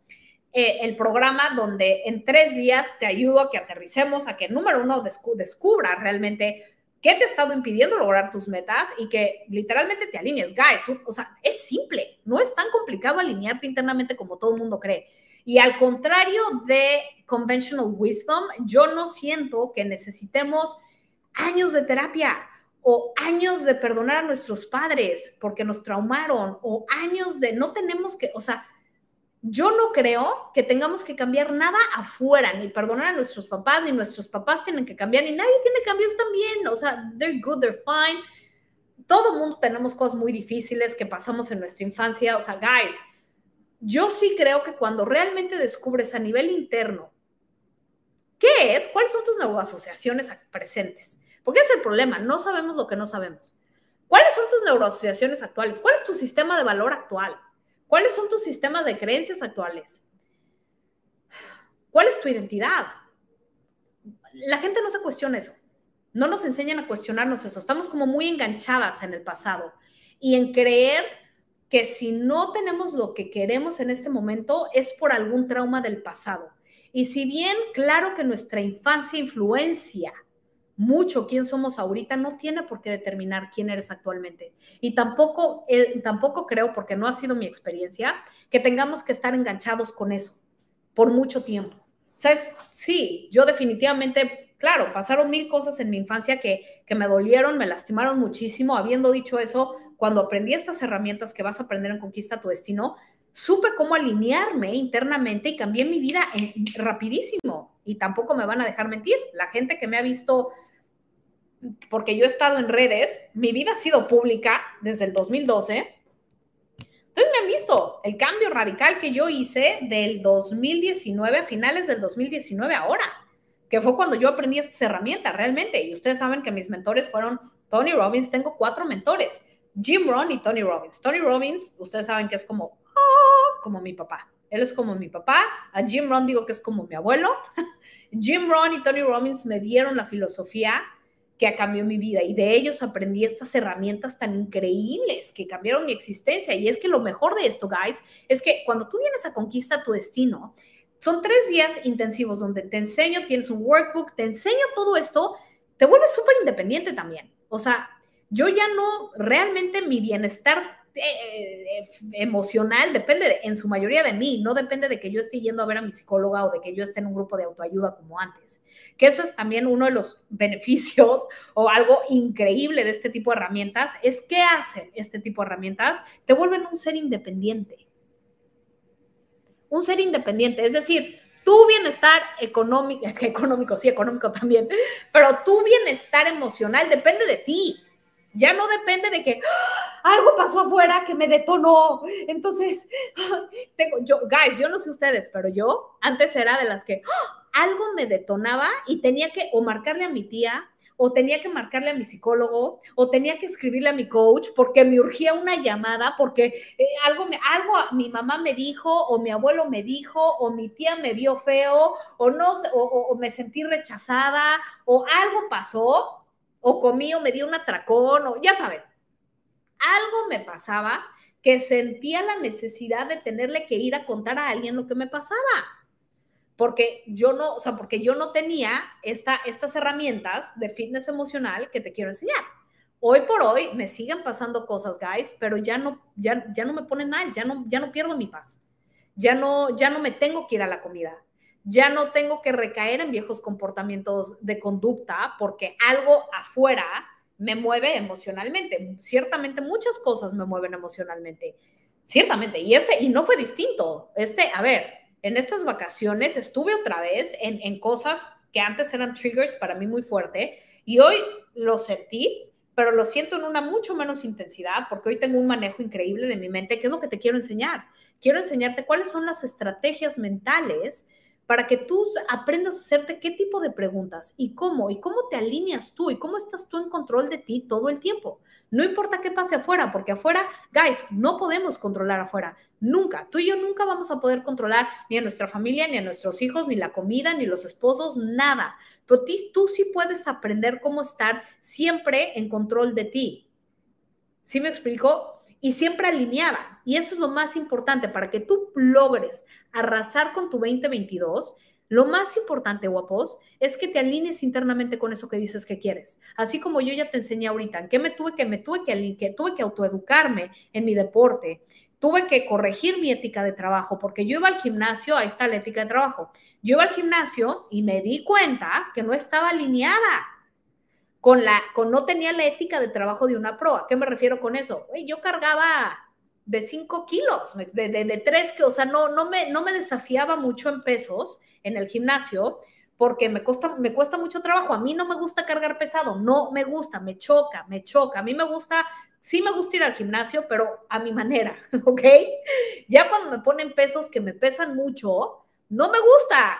eh, el programa donde en tres días te ayudo a que aterricemos, a que número uno descubra realmente qué te ha estado impidiendo lograr tus metas y que literalmente te alinees. Guys, o sea, es simple, no es tan complicado alinearte internamente como todo el mundo cree. Y al contrario de conventional wisdom, yo no siento que necesitemos años de terapia o años de perdonar a nuestros padres porque nos traumaron o años de no tenemos que, o sea, yo no creo que tengamos que cambiar nada afuera, ni perdonar a nuestros papás, ni nuestros papás tienen que cambiar, ni nadie tiene cambios también, o sea, they're good, they're fine. Todo mundo tenemos cosas muy difíciles que pasamos en nuestra infancia, o sea, guys, yo sí creo que cuando realmente descubres a nivel interno qué es, cuáles son tus neuroasociaciones presentes, porque es el problema, no sabemos lo que no sabemos. ¿Cuáles son tus neuroasociaciones actuales? ¿Cuál es tu sistema de valor actual? ¿Cuáles son tus sistemas de creencias actuales? ¿Cuál es tu identidad? La gente no se cuestiona eso. No nos enseñan a cuestionarnos eso. Estamos como muy enganchadas en el pasado y en creer que si no tenemos lo que queremos en este momento es por algún trauma del pasado. Y si bien, claro que nuestra infancia influencia mucho quién somos ahorita no tiene por qué determinar quién eres actualmente. Y tampoco, eh, tampoco creo, porque no ha sido mi experiencia, que tengamos que estar enganchados con eso por mucho tiempo. ¿Sabes? Sí, yo definitivamente, claro, pasaron mil cosas en mi infancia que, que me dolieron, me lastimaron muchísimo. Habiendo dicho eso, cuando aprendí estas herramientas que vas a aprender en Conquista tu Destino, supe cómo alinearme internamente y cambié mi vida rapidísimo. Y tampoco me van a dejar mentir. La gente que me ha visto, porque yo he estado en redes, mi vida ha sido pública desde el 2012. Entonces me han visto el cambio radical que yo hice del 2019, a finales del 2019 ahora, que fue cuando yo aprendí estas herramientas realmente. Y ustedes saben que mis mentores fueron Tony Robbins, tengo cuatro mentores, Jim Rohn y Tony Robbins. Tony Robbins, ustedes saben que es como como mi papá. Él es como mi papá. A Jim Rohn digo que es como mi abuelo. *laughs* Jim Rohn y Tony Robbins me dieron la filosofía que cambió mi vida y de ellos aprendí estas herramientas tan increíbles que cambiaron mi existencia. Y es que lo mejor de esto, guys, es que cuando tú vienes a conquista tu destino, son tres días intensivos donde te enseño, tienes un workbook, te enseño todo esto, te vuelves súper independiente también. O sea, yo ya no, realmente mi bienestar eh, emocional depende en su mayoría de mí, no depende de que yo esté yendo a ver a mi psicóloga o de que yo esté en un grupo de autoayuda como antes. Que eso es también uno de los *laughs* beneficios o algo increíble de este tipo de herramientas, es que hacen este tipo de herramientas, te vuelven un ser independiente. Un ser independiente, es decir, tu bienestar económico, *laughs* económico, sí, económico también, pero tu bienestar emocional depende de ti. Ya no depende de que ¡Ah! algo pasó afuera que me detonó. Entonces, *laughs* tengo, yo, guys, yo no sé ustedes, pero yo antes era de las que ¡Ah! algo me detonaba y tenía que o marcarle a mi tía o tenía que marcarle a mi psicólogo, o tenía que escribirle a mi coach porque me urgía una llamada, porque eh, algo, me, algo mi mamá me dijo, o mi abuelo me dijo, o mi tía me vio feo, o no, o, o me sentí rechazada, o algo pasó, o comí o me dio un atracón, o ya saben, algo me pasaba que sentía la necesidad de tenerle que ir a contar a alguien lo que me pasaba. Porque yo no, o sea, porque yo no tenía esta, estas herramientas de fitness emocional que te quiero enseñar. Hoy por hoy me siguen pasando cosas, guys, pero ya no, ya, ya no me ponen mal, ya no, ya no pierdo mi paz. Ya no, ya no me tengo que ir a la comida ya no tengo que recaer en viejos comportamientos de conducta porque algo afuera me mueve emocionalmente. Ciertamente muchas cosas me mueven emocionalmente. Ciertamente. Y este, y no fue distinto. Este, a ver, en estas vacaciones estuve otra vez en, en cosas que antes eran triggers para mí muy fuerte y hoy lo sentí, pero lo siento en una mucho menos intensidad porque hoy tengo un manejo increíble de mi mente, que es lo que te quiero enseñar. Quiero enseñarte cuáles son las estrategias mentales para que tú aprendas a hacerte qué tipo de preguntas y cómo, y cómo te alineas tú y cómo estás tú en control de ti todo el tiempo. No importa qué pase afuera, porque afuera, guys, no podemos controlar afuera. Nunca. Tú y yo nunca vamos a poder controlar ni a nuestra familia, ni a nuestros hijos, ni la comida, ni los esposos, nada. Pero tú sí puedes aprender cómo estar siempre en control de ti. ¿Sí me explico? Y siempre alineada. Y eso es lo más importante para que tú logres arrasar con tu 2022. Lo más importante, guapos, es que te alinees internamente con eso que dices que quieres. Así como yo ya te enseñé ahorita, en qué me tuve que, me tuve que, que tuve que autoeducarme en mi deporte, tuve que corregir mi ética de trabajo, porque yo iba al gimnasio, ahí está la ética de trabajo. Yo iba al gimnasio y me di cuenta que no estaba alineada con la, con no tenía la ética de trabajo de una pro. ¿A qué me refiero con eso? yo cargaba de 5 kilos, de, de, 3, que, o sea, no, no, me, no me desafiaba mucho en pesos en el gimnasio porque me, cuesta, me cuesta mucho trabajo. A mí no me gusta cargar pesado, no me gusta, me choca, me choca. A mí me gusta, sí me gusta ir al gimnasio, pero a mi manera, *laughs* ¿ok? Ya cuando me ponen pesos que me pesan mucho, no me gusta.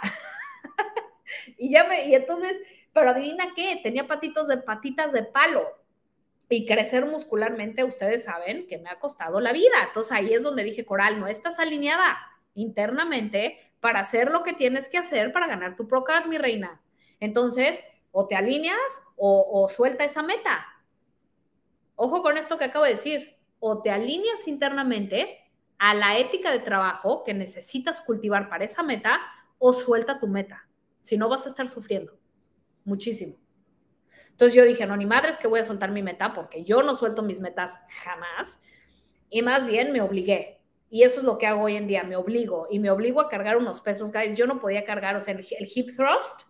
*laughs* y ya me, y entonces pero adivina qué, tenía patitos de patitas de palo. Y crecer muscularmente, ustedes saben que me ha costado la vida. Entonces ahí es donde dije, Coral, no estás alineada internamente para hacer lo que tienes que hacer para ganar tu Procard, mi reina. Entonces, o te alineas o, o suelta esa meta. Ojo con esto que acabo de decir. O te alineas internamente a la ética de trabajo que necesitas cultivar para esa meta o suelta tu meta. Si no, vas a estar sufriendo muchísimo. Entonces yo dije, no, ni madre es que voy a soltar mi meta porque yo no suelto mis metas jamás. Y más bien me obligué. Y eso es lo que hago hoy en día, me obligo. Y me obligo a cargar unos pesos, guys. Yo no podía cargar, o sea, el, hip thrust,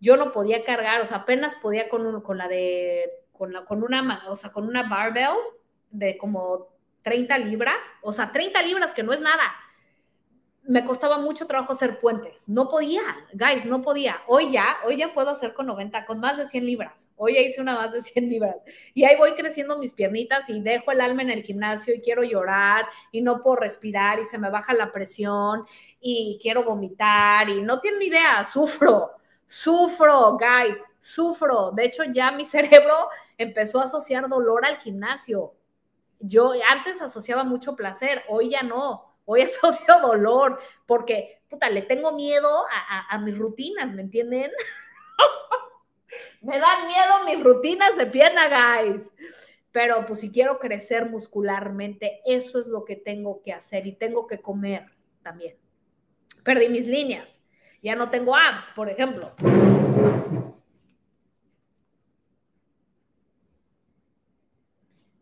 yo no podía cargar, o sea, apenas podía con, con la de, con, la, con una, o sea, con una barbell de como 30 libras, o sea, 30 libras que no es nada me costaba mucho trabajo hacer puentes. No podía, guys, no podía. Hoy ya, hoy ya puedo hacer con 90, con más de 100 libras. Hoy ya hice una más de 100 libras. Y ahí voy creciendo mis piernitas y dejo el alma en el gimnasio y quiero llorar y no puedo respirar y se me baja la presión y quiero vomitar y no tienen idea, sufro. Sufro, guys, sufro. De hecho, ya mi *laughs* cerebro empezó a asociar dolor al gimnasio. Yo antes asociaba mucho placer, hoy ya no Hoy asocio *laughs* dolor porque, puta, le tengo miedo a, mis rutinas, ¿me entienden? *laughs* Me dan miedo mis rutinas de pierna, guys. Pero pues si quiero crecer muscularmente, eso es lo que tengo que hacer y tengo que comer también. Perdí mis líneas. Ya no tengo abs, por ejemplo.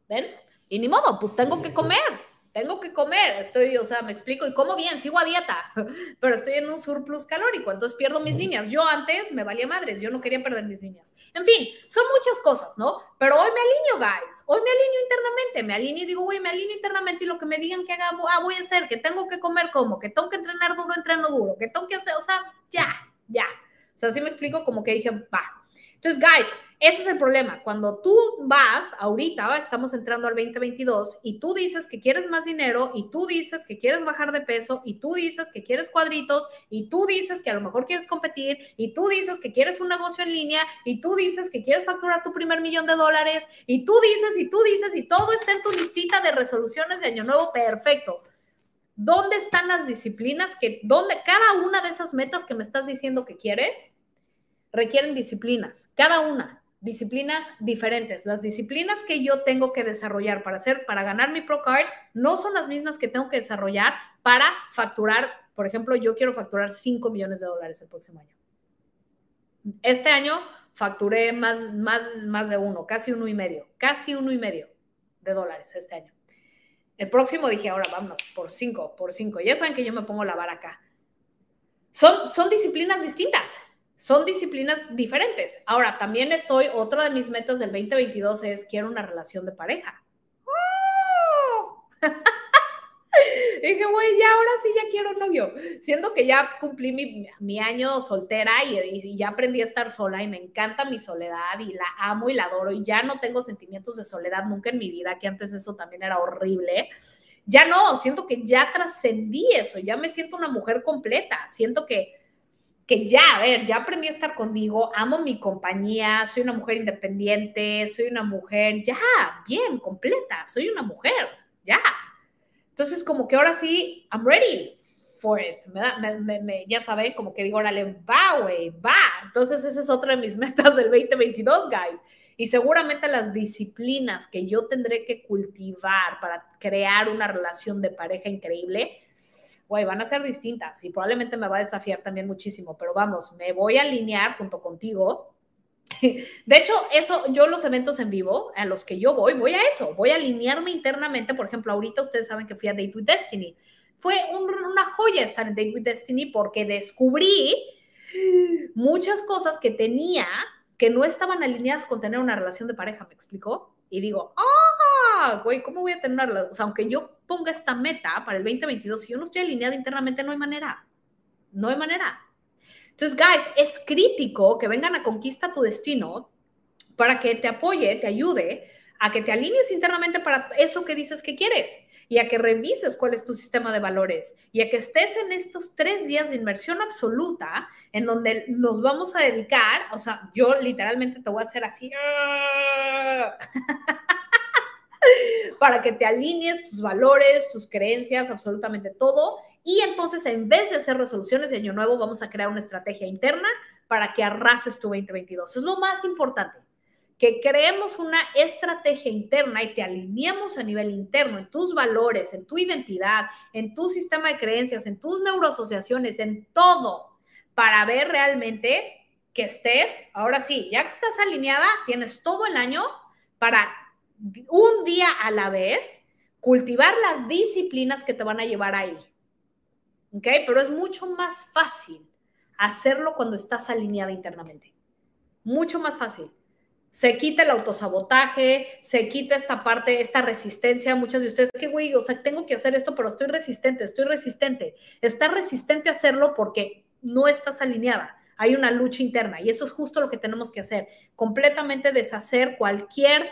¿Ven? Y ni modo, pues tengo que comer tengo que comer, estoy, o sea, me explico, y como bien, sigo a dieta, *laughs* pero estoy en un surplus calórico, entonces pierdo mis líneas. Yo antes me valía madres, yo no quería perder mis líneas. En fin, son muchas cosas, ¿no? Pero hoy me alineo, guys, hoy me alineo internamente, me alineo y digo, güey, me alineo internamente y lo que me digan que haga, ah, voy a hacer, que tengo que comer como, que tengo que entrenar duro, entreno duro, que tengo que hacer, o sea, ya, ya. O sea, así me explico como que dije, va, entonces, guys, ese es el problema. Cuando tú vas, ahorita estamos entrando al 2022 y tú dices que quieres más dinero y tú dices que quieres bajar de peso y tú dices que quieres cuadritos y tú dices que a lo mejor quieres competir y tú dices que quieres un negocio en línea y tú dices que quieres facturar tu primer millón de dólares y tú dices y tú dices y todo está en tu listita de resoluciones de año nuevo, perfecto. ¿Dónde están las disciplinas que, dónde cada una de esas metas que me estás diciendo que quieres? requieren disciplinas, cada una, disciplinas diferentes. Las disciplinas que yo tengo que desarrollar para hacer, para ganar mi Pro Card, no son las mismas que tengo que desarrollar para facturar. Por ejemplo, yo quiero facturar 5 millones de dólares el próximo año. Este año facturé más, más, más de uno, casi uno y medio, casi uno y medio de dólares este año. El próximo dije, ahora vámonos, por cinco, por cinco. Ya saben que yo me pongo la vara acá. Son, son disciplinas distintas son disciplinas diferentes. Ahora, también estoy, otra de mis metas del 2022 es quiero una relación de pareja. ¡Oh! *laughs* Dije, güey, ya ahora sí ya quiero un novio. Siendo que ya cumplí mi, año soltera y, y, ya aprendí a estar sola y me encanta mi soledad y la amo y la adoro y ya no tengo sentimientos de soledad nunca en mi vida, que antes eso también era horrible. Ya no, siento que ya trascendí eso, ya me siento una mujer completa, siento que que ya, a ver, ya aprendí a estar conmigo, amo mi compañía, soy una mujer independiente, soy una mujer ya, bien, completa, soy una mujer, ya. Entonces, como que ahora sí, I'm ready for it. ya saben, como que digo, órale, va, güey, va. Entonces, esa es otra de mis *laughs* metas del 2022, guys. Y seguramente las disciplinas que yo tendré que cultivar para crear una relación de pareja increíble güey, van a ser distintas y probablemente me va a desafiar también muchísimo, pero vamos, me voy a alinear junto contigo. *laughs* De hecho, eso, yo los eventos en vivo a los que yo voy, voy a eso, voy a alinearme internamente. Por ejemplo, ahorita ustedes saben que fui a Date with Destiny. Fue una joya estar en Date with Destiny porque descubrí muchas cosas que tenía que no estaban alineadas con tener una relación de pareja, ¿me explicó? Y digo, ah, güey, ¿cómo voy a tener? O sea, aunque yo ponga esta meta para el 2022, si yo no estoy alineada internamente, no hay manera. No hay manera. Entonces, guys, es crítico que vengan a conquista tu destino para que te apoye, te ayude a que te alinees internamente para eso que dices que quieres y a que revises cuál es tu sistema de valores y a que estés en estos tres días de inmersión absoluta en donde nos vamos a dedicar, o sea, yo literalmente te voy a hacer así. *laughs* para que te alinees tus valores, tus creencias, absolutamente todo. Y entonces, en vez de hacer resoluciones de año nuevo, vamos a crear una estrategia interna para que arrases tu 2022. Es lo más importante, que creemos una estrategia interna y te alineemos a nivel interno en tus valores, en tu identidad, en tu sistema de creencias, en tus neuroasociaciones, en todo, para ver realmente que estés, ahora sí, ya que estás alineada, tienes todo el año para un día a la vez cultivar las disciplinas que te van a llevar ahí. ¿Ok? Pero es mucho más fácil hacerlo cuando estás alineada internamente. Mucho más fácil. Se quita el autosabotaje, se quita esta parte, esta resistencia. Muchos de ustedes, que güey, o sea, tengo que hacer esto, pero estoy resistente, estoy resistente. Estás resistente a hacerlo porque no estás alineada hay una lucha interna y eso es justo lo que tenemos que hacer, completamente deshacer cualquier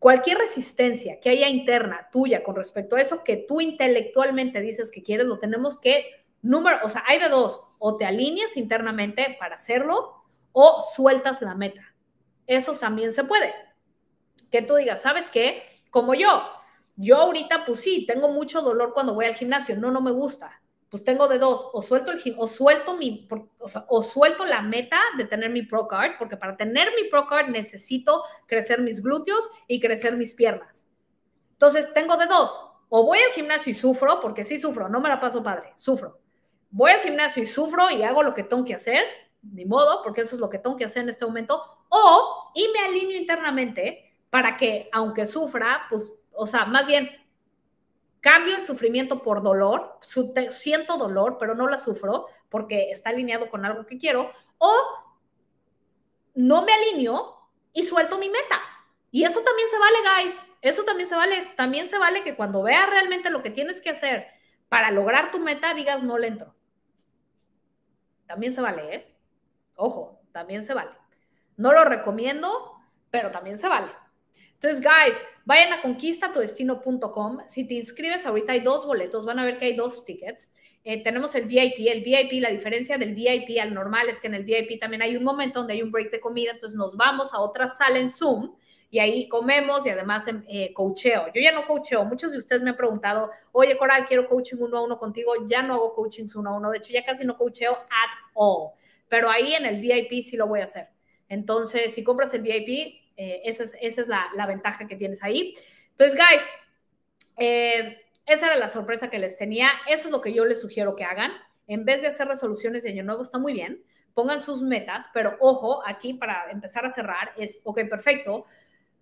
cualquier resistencia que haya interna tuya con respecto a eso que tú intelectualmente dices que quieres, lo tenemos que número, o sea, hay de dos, o te alineas internamente para hacerlo o sueltas la meta. Eso también se puede. Que tú digas, ¿sabes qué? Como yo, yo ahorita pues sí, tengo mucho dolor cuando voy al gimnasio, no no me gusta pues tengo de dos, o suelto el o suelto mi, o, o, suelto la meta de tener mi Pro Card, porque para tener mi Pro Card necesito crecer mis glúteos y crecer mis piernas. Entonces, tengo de dos, o voy al gimnasio y sufro, porque sí sufro, no me la paso padre, sufro. Voy al gimnasio y sufro y hago lo que tengo que hacer, ni modo, porque eso es lo que tengo que hacer en este momento, o y me alineo internamente para que, aunque sufra, pues, o sea, más bien Cambio el sufrimiento por dolor, siento dolor, pero no la sufro porque está alineado con algo que quiero, o no me alineo y suelto mi meta. Y eso también se vale, guys. Eso también se vale. También se vale que cuando veas realmente lo que tienes que hacer para lograr tu meta, digas no le entro. También se vale, ¿eh? Ojo, también se vale. No lo recomiendo, pero también se vale. Entonces, guys, vayan a conquistatudestino.com. Si te inscribes, ahorita hay dos boletos, van a ver que hay dos tickets. Eh, tenemos el VIP. El VIP, la diferencia del VIP al normal es que en el VIP también hay un momento donde hay un break de comida, entonces nos vamos a otra sala en Zoom y ahí comemos y además eh, coacheo. Yo ya no coacheo. Muchos de ustedes me han preguntado, oye, Coral, quiero coaching uno a uno contigo. Ya no hago coaching uno a uno. De hecho, ya casi no coacheo at all. Pero ahí en el VIP sí lo voy a hacer. Entonces, si compras el VIP, eh, esa es, la, ventaja que tienes ahí. Entonces, guys, eh, esa era la sorpresa que les tenía. Eso es lo que yo les sugiero que hagan. En vez de hacer resoluciones de año nuevo, está muy bien. Pongan sus metas, pero ojo, aquí para empezar a cerrar es, ok, perfecto.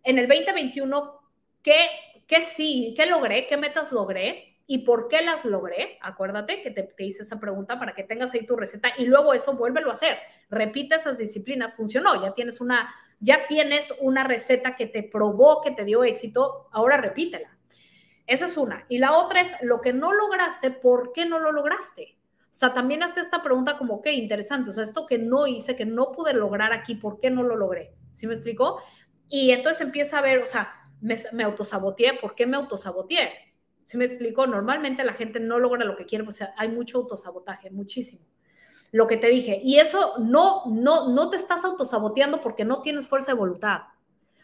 En el 2021, ¿qué, qué sí, qué logré? ¿Qué metas logré? ¿Y por qué las logré? Acuérdate que te, te, hice esa pregunta para que tengas ahí tu receta y luego eso vuélvelo a hacer. Repite esas disciplinas. Funcionó, ya tienes una ya tienes una receta que te probó, que te dio éxito, ahora repítela. Esa es una. Y la otra es lo que no lograste, ¿por qué no lo lograste? O sea, también hazte esta pregunta como, qué interesante, o sea, esto que no hice, que no pude lograr aquí, ¿por qué no lo logré? ¿Sí me explico? Y entonces empieza a ver, o sea, me, me autosaboteé, ¿por qué me autosaboteé? ¿Sí me explico? Normalmente la gente no logra lo que quiere, o sea, hay mucho autosabotaje, muchísimo lo que te dije. Y eso no, no, no te estás autosaboteando porque no tienes fuerza de voluntad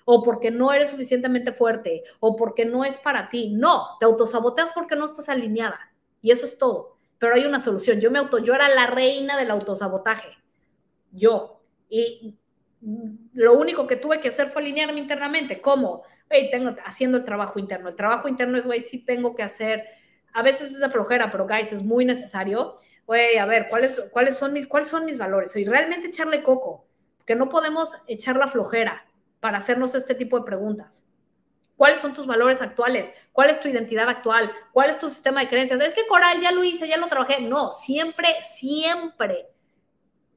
o porque no eres suficientemente fuerte o porque no es para ti. No, te autosaboteas porque no estás alineada. Y eso es todo. Pero hay una solución. Yo me auto, yo era la reina del autosabotaje. Yo. Y lo único que tuve que hacer fue alinearme internamente. ¿Cómo? Hey, tengo, haciendo el trabajo interno. El trabajo interno es, güey, sí tengo que hacer. A veces es de pero guys, es muy necesario güey, a ver, ¿cuáles, son mis, ¿cuáles son mis valores? Y realmente echarle coco, que no podemos echar la flojera para hacernos este tipo de preguntas. ¿Cuáles son tus valores actuales? ¿Cuál es tu identidad actual? ¿Cuál es tu sistema de creencias? Es que Coral ya lo hice, ya lo trabajé. No, siempre, siempre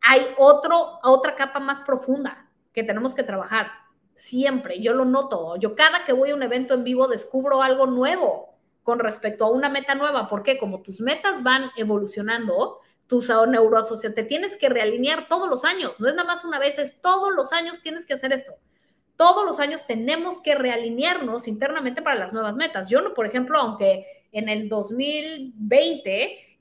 hay otro, otra capa más profunda que tenemos que trabajar. Siempre, yo lo noto. Yo cada que voy a un evento en vivo descubro algo nuevo con respecto a una meta nueva, porque como tus metas van evolucionando, tus neuroasociación, te tienes que realinear todos los años, no es nada más una vez, es todos los años tienes que hacer esto. Todos los años tenemos que realinearnos internamente para las nuevas metas. Yo, por ejemplo, aunque en el 2020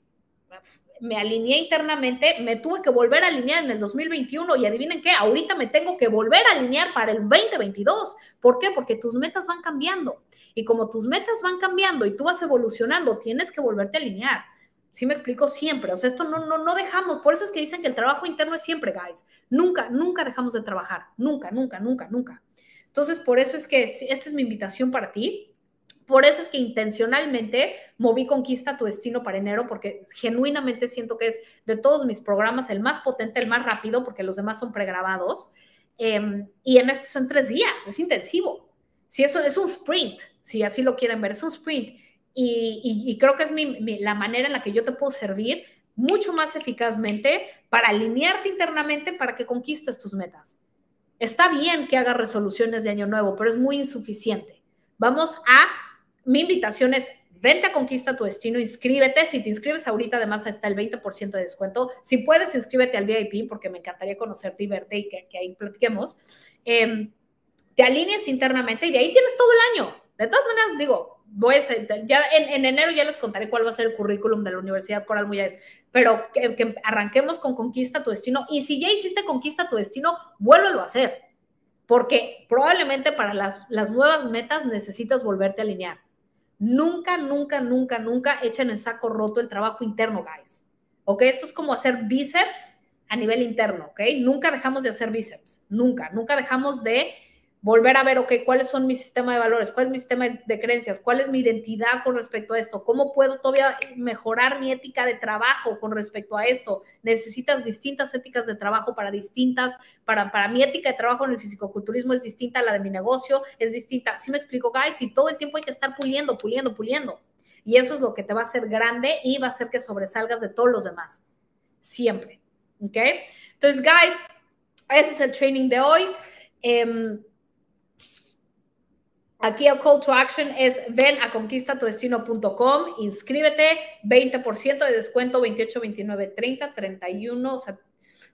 me alineé internamente, me tuve que volver a alinear en el 2021 y adivinen qué, ahorita me tengo que volver a alinear para el 2022. ¿Por qué? Porque tus metas van cambiando. Y como tus metas van cambiando y tú vas evolucionando, tienes que volverte a alinear. ¿Sí me explico? Siempre. O sea, esto no, no, no dejamos. Por eso es que dicen que el trabajo interno es siempre, guys. Nunca, nunca dejamos de trabajar. Nunca, nunca, nunca, nunca. Entonces, por eso es que esta es mi invitación para ti. Por eso es que intencionalmente moví Conquista tu Destino para enero, porque genuinamente siento que es de todos mis programas el más potente, el más rápido, porque los demás son pregrabados. Em, y en este son tres días, es intensivo. Si eso es un sprint, si así lo quieren ver, es un sprint. Y, creo que es la manera en la que yo te puedo servir mucho más eficazmente para alinearte internamente para que conquistes tus metas. Está bien que hagas resoluciones de año nuevo, pero es muy insuficiente. Vamos a, mi invitación es, vente a Conquista tu Destino, inscríbete. Si te inscribes ahorita, además está el 20% de descuento. Si puedes, inscríbete al VIP porque me encantaría conocerte y verte y que, ahí platiquemos. Em, te alinees internamente y de ahí tienes todo el año. De todas maneras, digo, voy a ya en, enero ya les contaré cuál va a ser el currículum de la Universidad Coral Muyes, pero que, arranquemos con Conquista tu Destino. Y si ya hiciste Conquista tu Destino, vuélvelo a hacer, porque probablemente para las, las nuevas metas necesitas volverte a alinear. Nunca, nunca, nunca, nunca echen en saco roto el trabajo interno, guys. ¿Ok? Esto es como hacer bíceps a nivel interno, ¿ok? Nunca dejamos de hacer bíceps, nunca, nunca dejamos de volver a ver, ok, cuáles son mi sistema de valores, cuál es mi sistema de creencias, cuál es mi identidad con respecto a esto, cómo puedo todavía mejorar mi ética de trabajo con respecto a esto. Necesitas distintas éticas de trabajo para distintas, para, para mi ética de trabajo en el fisicoculturismo es distinta a la de mi negocio, es distinta. ¿Sí me explico, guys? Y todo el tiempo hay que estar puliendo, puliendo, puliendo. Y eso es lo que te va a hacer grande y va a hacer que sobresalgas de todos los demás. Siempre. ¿Ok? Entonces, guys, ese es el training de hoy. Eh, Aquí el call to action es ven a conquistatuestino.com, inscríbete, 20% de descuento, 28, 29, 30, 31, o sea,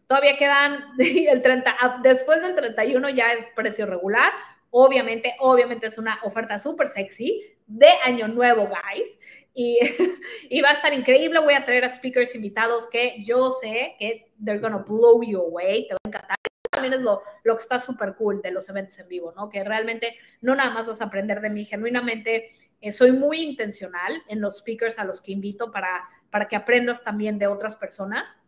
todavía quedan *laughs* el 30, ah, después del 31 ya es precio regular, obviamente, obviamente es una oferta súper sexy de año nuevo, guys, y, *laughs* y, va a estar increíble, voy a traer a speakers invitados que yo sé que they're gonna blow you away, te va a encantar también es lo, lo que está súper cool de los eventos en vivo, ¿no? Que realmente no nada más vas a aprender de mí, genuinamente eh, soy muy intencional en los speakers a los que invito para, para que aprendas también de otras personas.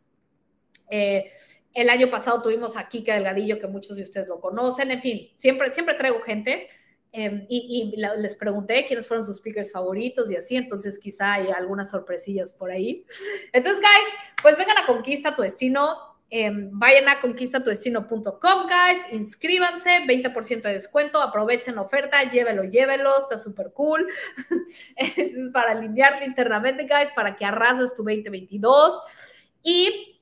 Eh, el año pasado tuvimos a Kika Delgadillo, que muchos de ustedes lo conocen, en fin, siempre, siempre traigo gente. Em, y, y les pregunté quiénes fueron sus speakers favoritos y así, entonces quizá hay algunas sorpresillas por ahí. Entonces, guys, pues vengan a Conquista tu Destino Em, vayan a conquistatuestino.com, guys, inscríbanse, 20% de descuento, aprovechen la oferta, llévelo, llévelo, está súper cool. *laughs* es para alinearte internamente, guys, para que arrases tu 2022. Y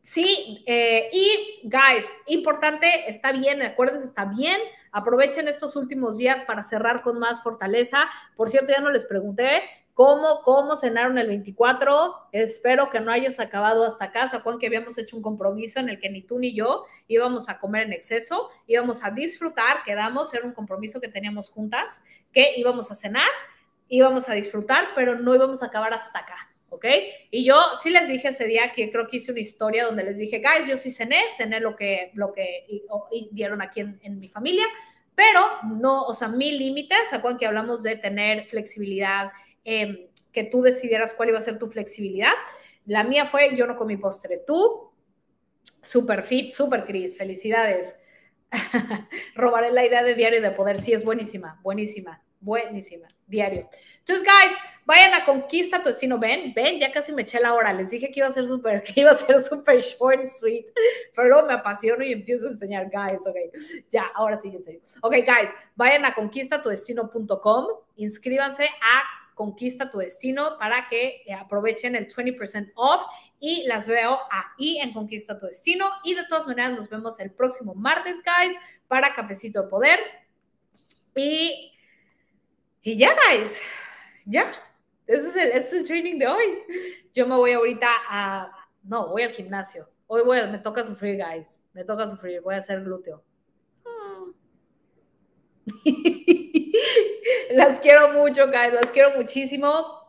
sí, eh, y guys, importante, está bien, acuérdense, está bien. Aprovechen estos últimos días para cerrar con más fortaleza. Por cierto, ya no les pregunté, ¿Cómo, ¿Cómo cenaron el 24? Espero que no hayas acabado hasta casa, Juan, que habíamos hecho un compromiso en el que ni tú ni yo íbamos a comer en exceso, íbamos a disfrutar, quedamos, era un compromiso que teníamos juntas, que íbamos a cenar, íbamos a disfrutar, pero no íbamos a acabar hasta acá, ¿ok? Y yo sí les dije ese día que creo que hice una historia donde les dije, guys, yo sí cené, cené lo que, lo que dieron aquí en, en mi familia, pero no, o sea, mi límite, ¿se acuerdan que hablamos de tener flexibilidad? Em, que tú decidieras cuál iba a ser tu flexibilidad. La mía fue, yo no comí postre. Tú, super fit, super Cris, felicidades. *laughs* Robaré la idea de diario de poder. Sí, es buenísima, buenísima, buenísima. Diario. Entonces, guys, vayan a Conquista tu destino. Ven, ven, ya casi me eché la hora. Les dije que iba a ser súper, *laughs* que iba a ser súper short and sweet. Pero luego me apasiono y empiezo a enseñar, guys. Ok, ya, ahora sí, en serio. Ok, guys, vayan a conquistatudestino.com, inscríbanse a Conquista tu Destino para que eh, aprovechen el 20% off y las veo ahí en Conquista tu Destino. Y de todas maneras, nos vemos el próximo martes, guys, para Cafecito de Poder. Y, y ya, guys, ya. Ese es, el, ese es el training de hoy. Yo me voy ahorita a... No, voy al gimnasio. Hoy voy, me toca sufrir, guys. Me toca sufrir. Voy a hacer glúteo. *laughs* *laughs* las quiero mucho, guys, las quiero muchísimo.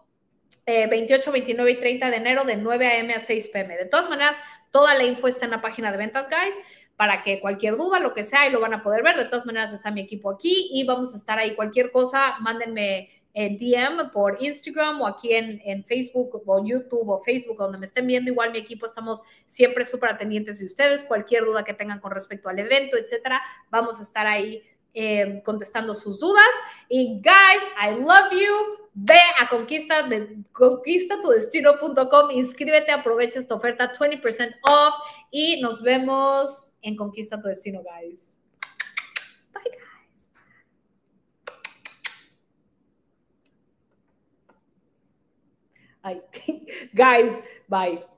28, eh, 29 y 30 de enero de 9 a.m. a 6 p.m. De todas maneras, toda la info está en la página de ventas, guys, para que cualquier duda, lo que sea, lo van a poder ver. De todas maneras, está mi equipo aquí y vamos a estar ahí. Cualquier cosa, mándenme en DM por Instagram o aquí en, en, Facebook o YouTube o Facebook, donde me estén viendo. Igual mi equipo estamos siempre súper pendientes de ustedes. Cualquier duda que tengan con respecto al evento, etcétera, vamos a estar ahí eh, contestando sus dudas. Y guys, I love you. Ve a conquista de, conquistatudestino.com, inscríbete, aprovecha esta oferta 20% off y nos vemos en Conquista tu Destino, guys. Bye, guys. *laughs* Guys, bye.